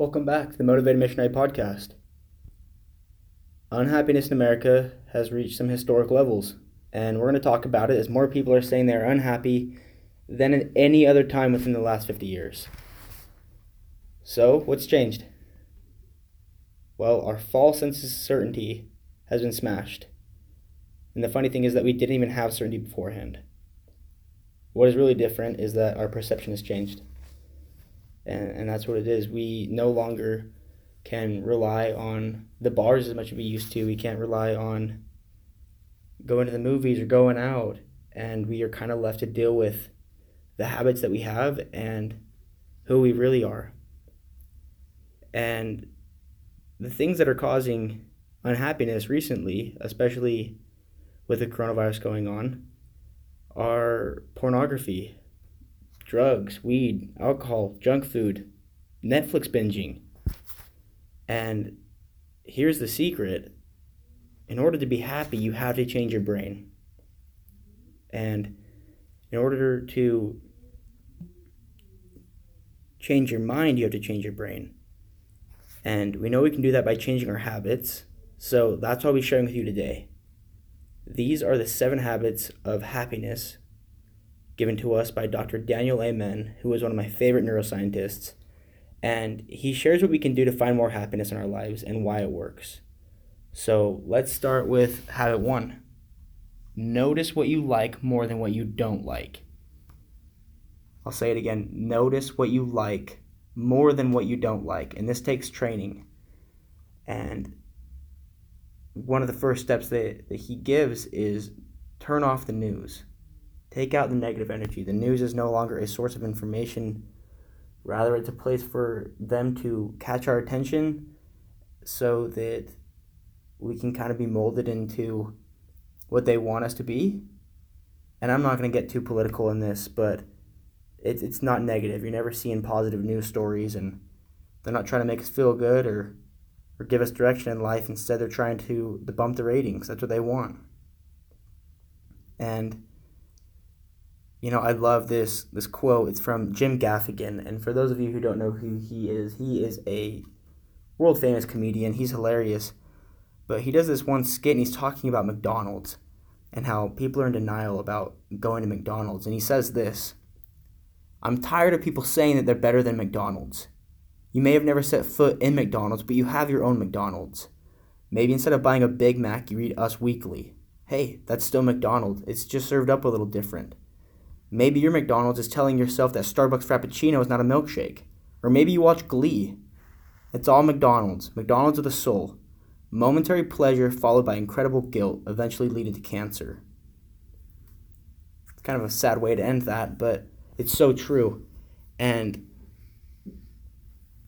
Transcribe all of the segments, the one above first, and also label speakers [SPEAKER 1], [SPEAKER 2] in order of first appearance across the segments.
[SPEAKER 1] Welcome back to the Motivated Missionary Podcast. Unhappiness in America has reached some historic levels, and we're going to talk about it as more people are saying they're unhappy than at any other time within the last 50 years. So, what's changed? Well, our false sense of certainty has been smashed. And the funny thing is that we didn't even have certainty beforehand. What is really different is that our perception has changed and, and that's what it is. We no longer can rely on the bars as much as we used to. We can't rely on going to the movies or going out, and we are kind of left to deal with the habits that we have and who we really are. And the things that are causing unhappiness recently, especially with the coronavirus going on, are pornography, drugs, weed, alcohol, junk food, Netflix binging. And here's the secret in order to be happy, you have to change your brain. And in order to change your mind, you have to change your brain. And we know we can do that by changing our habits. So that's what I'll be sharing with you today. These are the seven habits of happiness given to us by Dr. Daniel Amen, who is one of my favorite neuroscientists. And he shares what we can do to find more happiness in our lives and why it works. So let's start with habit one notice what you like more than what you don't like. I'll say it again notice what you like more than what you don't like. And this takes training. And one of the first steps that, that he gives is turn off the news. Take out the negative energy. The news is no longer a source of information. Rather, it's a place for them to catch our attention so that we can kind of be molded into what they want us to be. And I'm not going to get too political in this, but it, it's not negative. You're never seeing positive news stories, and they're not trying to make us feel good or, or give us direction in life. Instead, they're trying to, to bump the ratings. That's what they want. And you know, I love this this quote. It's from Jim Gaffigan, and for those of you who don't know who he is, he is a world famous comedian. He's hilarious, but he does this one skit, and he's talking about McDonald's and how people are in denial about going to McDonald's, and he says this: "I'm tired of people saying that they're better than McDonald's. You may have never set foot in McDonald's, but you have your own McDonald's. Maybe instead of buying a Big Mac, you read Us Weekly. Hey, that's still McDonald's. It's just served up a little different." Maybe your McDonald's is telling yourself that Starbucks Frappuccino is not a milkshake. Or maybe you watch Glee. It's all McDonald's, McDonald's of the soul. Momentary pleasure followed by incredible guilt, eventually leading to cancer. It's kind of a sad way to end that, but it's so true. And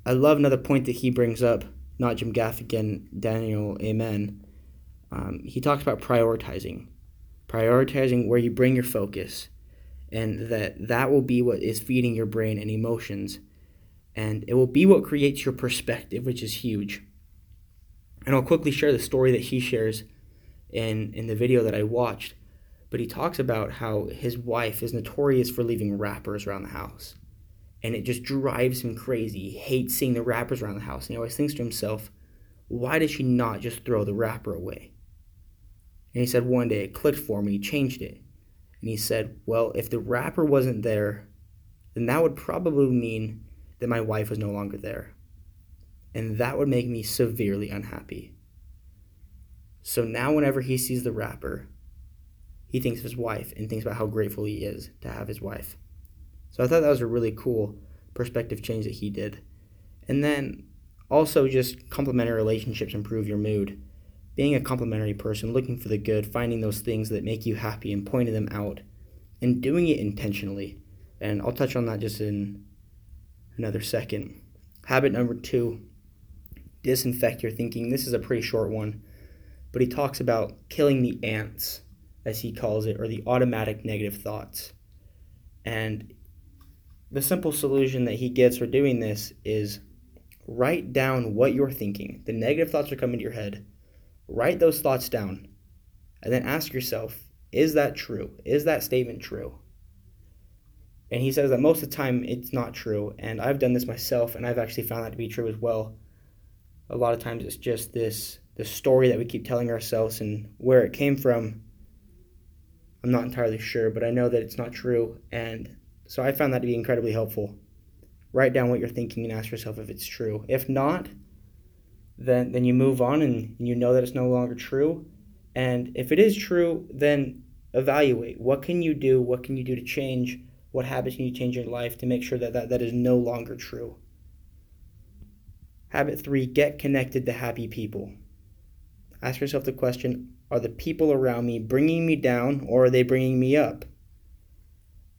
[SPEAKER 1] I love another point that he brings up, not Jim Gaffigan, Daniel Amen. Um, he talks about prioritizing, prioritizing where you bring your focus and that that will be what is feeding your brain and emotions. And it will be what creates your perspective which is huge. And i'll quickly share the story that he shares in in the video that i watched. But he talks about how his wife is notorious for leaving wrappers around the house. And it just drives him crazy. He hates seeing the wrappers around the house. And he always thinks to himself why does she not just throw the wrapper away? And he said one day it clicked for me he changed it and he said, Well, if the wrapper wasn't there, then that would probably mean that my wife was no longer there. And that would make me severely unhappy. So now, whenever he sees the wrapper, he thinks of his wife and thinks about how grateful he is to have his wife. So I thought that was a really cool perspective change that he did. And then also, just complimentary relationships improve your mood being a complimentary person, looking for the good, finding those things that make you happy and pointing them out, and doing it intentionally. And I'll touch on that just in another second. Habit number two disinfect your thinking. This is a pretty short one, but he talks about killing the ants, as he calls it, or the automatic negative thoughts. And the simple solution that he gets for doing this is write down what you're thinking. The negative thoughts are coming to your head Write those thoughts down and then ask yourself is that true? Is that statement true? And he says that most of the time it's not true. And I've done this myself, and I've actually found that to be true as well. A lot of times it's just this the story that we keep telling ourselves and where it came from. I'm not entirely sure, but I know that it's not true. And so I found that to be incredibly helpful. Write down what you're thinking and ask yourself if it's true. If not, then then you move on and you know that it's no longer true. And if it is true, then evaluate what can you do, what can you do to change, what habits can you change in your life to make sure that that, that is no longer true. Habit three, get connected to happy people. Ask yourself the question Are the people around me bringing me down or are they bringing me up?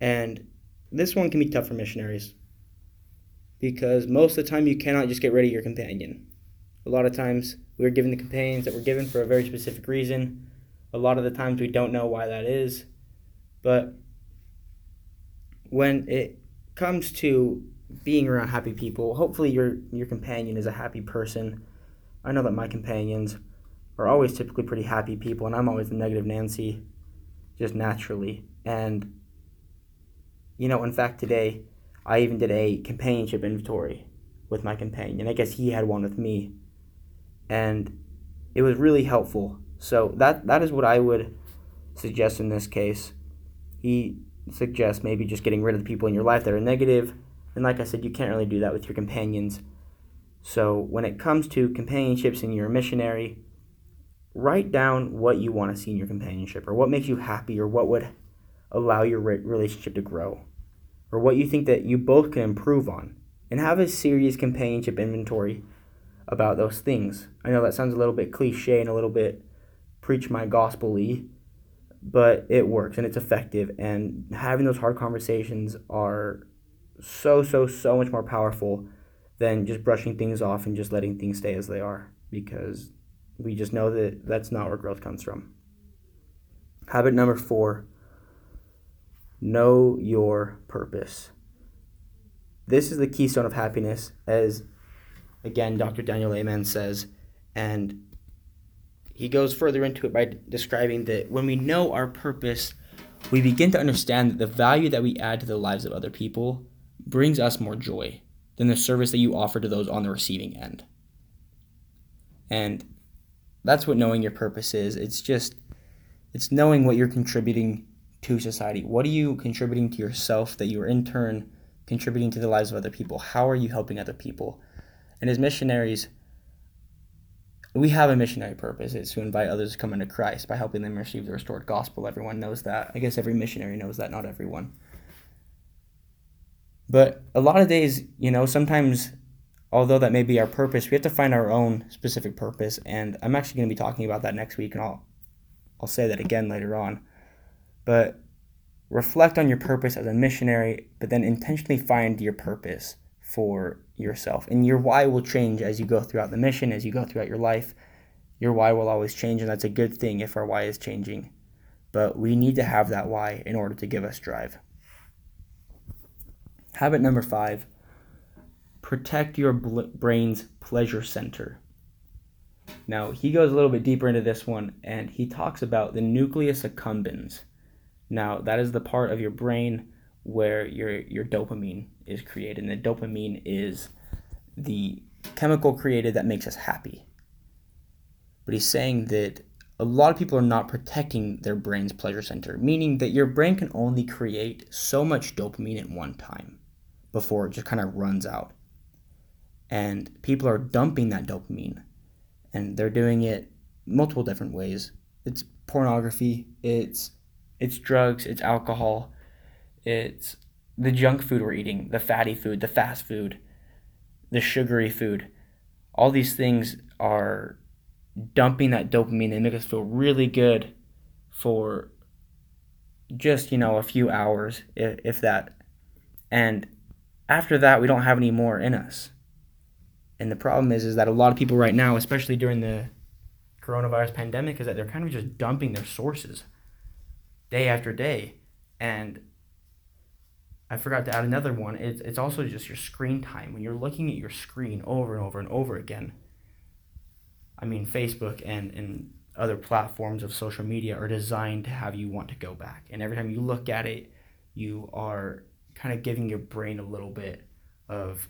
[SPEAKER 1] And this one can be tough for missionaries because most of the time you cannot just get rid of your companion. A lot of times we're given the companions that we're given for a very specific reason. A lot of the times we don't know why that is. But when it comes to being around happy people, hopefully your your companion is a happy person. I know that my companions are always typically pretty happy people and I'm always the negative Nancy just naturally. And you know, in fact today I even did a companionship inventory with my companion. I guess he had one with me and it was really helpful. So that that is what I would suggest in this case. He suggests maybe just getting rid of the people in your life that are negative. and like I said, you can't really do that with your companions. So when it comes to companionships and you're a missionary, write down what you want to see in your companionship, or what makes you happy, or what would allow your relationship to grow, or what you think that you both can improve on, and have a serious companionship inventory about those things. I know that sounds a little bit cliche and a little bit preach my gospel but it works and it's effective. And having those hard conversations are so, so, so much more powerful than just brushing things off and just letting things stay as they are because we just know that that's not where growth comes from. Habit number four know your purpose. This is the keystone of happiness, as again, Dr. Daniel Amen says, and he goes further into it by describing that when we know our purpose, we begin to understand that the value that we add to the lives of other people brings us more joy than the service that you offer to those on the receiving end. And that's what knowing your purpose is. It's just it's knowing what you're contributing to society. What are you contributing to yourself that you are in turn contributing to the lives of other people? How are you helping other people? And as missionaries, we have a missionary purpose. It's to invite others to come into Christ by helping them receive the restored gospel. Everyone knows that. I guess every missionary knows that, not everyone. But a lot of days, you know, sometimes, although that may be our purpose, we have to find our own specific purpose. And I'm actually going to be talking about that next week, and I'll, I'll say that again later on. But reflect on your purpose as a missionary, but then intentionally find your purpose for yourself. And your why will change as you go throughout the mission, as you go throughout your life. Your why will always change, and that's a good thing if our why is changing. But we need to have that why in order to give us drive. Habit number five protect your bl- brain's pleasure center. Now, he goes a little bit deeper into this one and he talks about the nucleus accumbens. Now, that is the part of your brain where your your dopamine is created. And the dopamine is the chemical created that makes us happy. But he's saying that a lot of people are not protecting their brain's pleasure center, meaning that your brain can only create so much dopamine at one time before it just kind of runs out. And people are dumping that dopamine, and they're doing it multiple different ways. It's pornography, it's it's drugs, it's alcohol, it's the junk food we're eating, the fatty food, the fast food, the sugary food. All these things are dumping that dopamine and make us feel really good for just, you know, a few hours, if, if that. And after that, we don't have any more in us. And the problem is, is that a lot of people right now, especially during the coronavirus pandemic, is that they're kind of just dumping their sources day after day. And I forgot to add another one. It's, it's also just your screen time. When you're looking at your screen over and over and over again, I mean, Facebook and, and other platforms of social media are designed to have you want to go back. And every time you look at it, you are kind of giving your brain a little bit of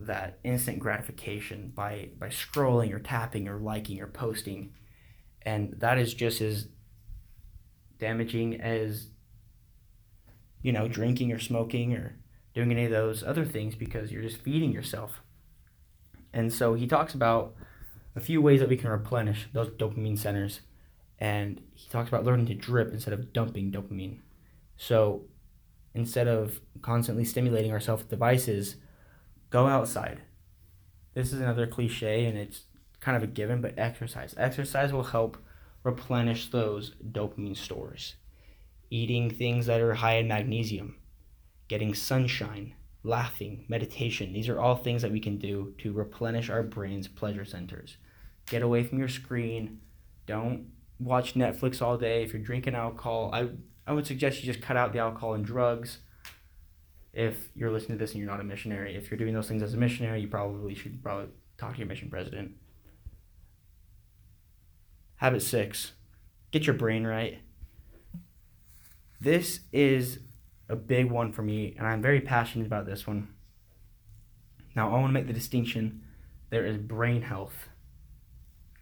[SPEAKER 1] that instant gratification by by scrolling or tapping or liking or posting and that is just as damaging as you know drinking or smoking or doing any of those other things because you're just feeding yourself and so he talks about a few ways that we can replenish those dopamine centers and he talks about learning to drip instead of dumping dopamine so instead of constantly stimulating ourselves with devices go outside. This is another cliche and it's kind of a given, but exercise. Exercise will help replenish those dopamine stores. Eating things that are high in magnesium, getting sunshine, laughing, meditation. These are all things that we can do to replenish our brain's pleasure centers. Get away from your screen. Don't watch Netflix all day. If you're drinking alcohol, I, I would suggest you just cut out the alcohol and drugs if you're listening to this and you're not a missionary. If you're doing those things as a missionary, you probably should probably talk to your mission president. Habit six, get your brain right. This is a big one for me, and I'm very passionate about this one. Now, I want to make the distinction there is brain health,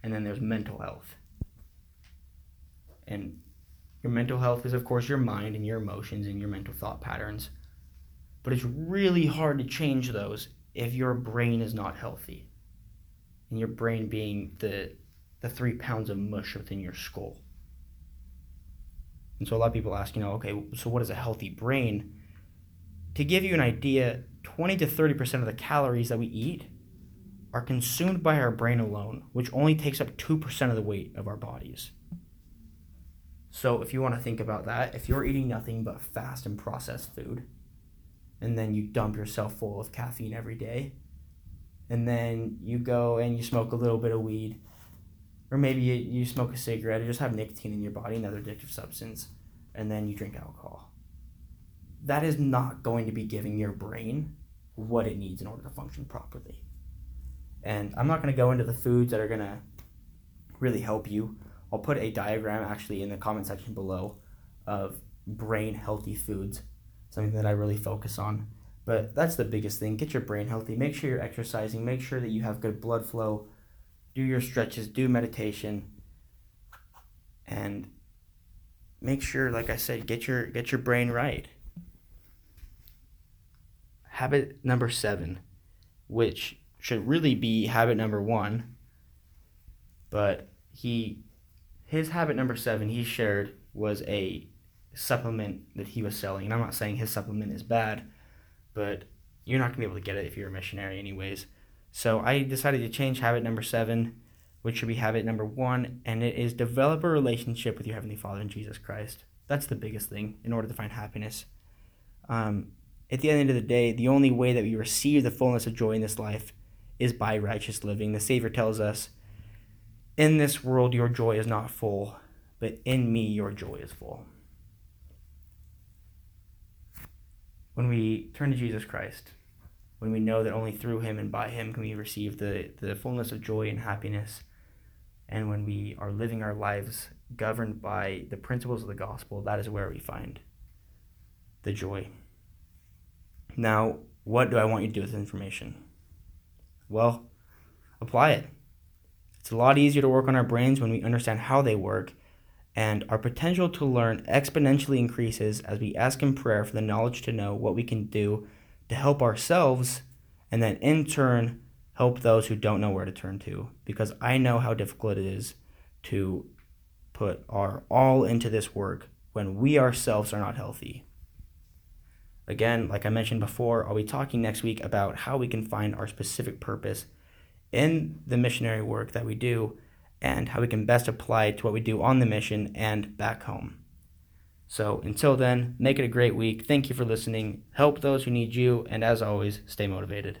[SPEAKER 1] and then there's mental health. And your mental health is, of course, your mind and your emotions and your mental thought patterns but it's really hard to change those if your brain is not healthy. And your brain being the the three pounds of mush within your skull. And so a lot of people ask, you know, okay, so what is a healthy brain? To give you an idea, 20 to 30% of the calories that we eat are consumed by our brain alone, which only takes up 2% of the weight of our bodies. So if you want to think about that, if you're eating nothing but fast and processed food, and then you dump yourself full of caffeine every day. And then you go and you smoke a little bit of weed, or maybe you, you smoke a cigarette or just have nicotine in your body, another addictive substance, and then you drink alcohol. That is not going to be giving your brain what it needs in order to function properly. And I'm not going to go into the foods that are going to really help you. I'll put a diagram actually in the comment section below of brain healthy foods something that I really focus on. But that's the biggest thing. Get your brain healthy. Make sure you're exercising. Make sure that you have good blood flow. Do your stretches. Do meditation. And make sure, like I said, get your get your brain right. Habit number seven, which should really be habit number one, but he his habit number seven he shared was a supplement that he was selling. And I'm not saying his supplement is bad, but you're not to be able to get it if you're a missionary, anyways. So I decided to change habit number seven, which should be habit number one, and it is develop a relationship with your Heavenly Father in Jesus Christ. That's the biggest thing in order to find happiness. Um, at the end of the day, the only way that we receive the fullness of joy in this life is by righteous living. The Savior tells us, In this world your joy is not full, but in me your joy is full. when we turn to Jesus Christ, when we know that only through him and by him can we receive the, the fullness of joy and happiness, and when we are living our lives governed by the principles of the gospel, that is where we find the joy. Now, what do I want you to do with this information? Well, apply it. It's a lot easier to work on our brains when we understand how they work and our potential to learn exponentially increases as we ask in prayer for the knowledge to know what we can do to help ourselves and then in turn help those who don't know where to turn to because I know how difficult it is to put our all into this work when we ourselves are not healthy. Again, like I mentioned before, I'll be talking next week about how we can find our specific purpose in the missionary work that we do and how we can best apply it to what we do on the mission and back home. So until then, make it a great week. Thank you for listening. Help those who need you, and as always, stay motivated.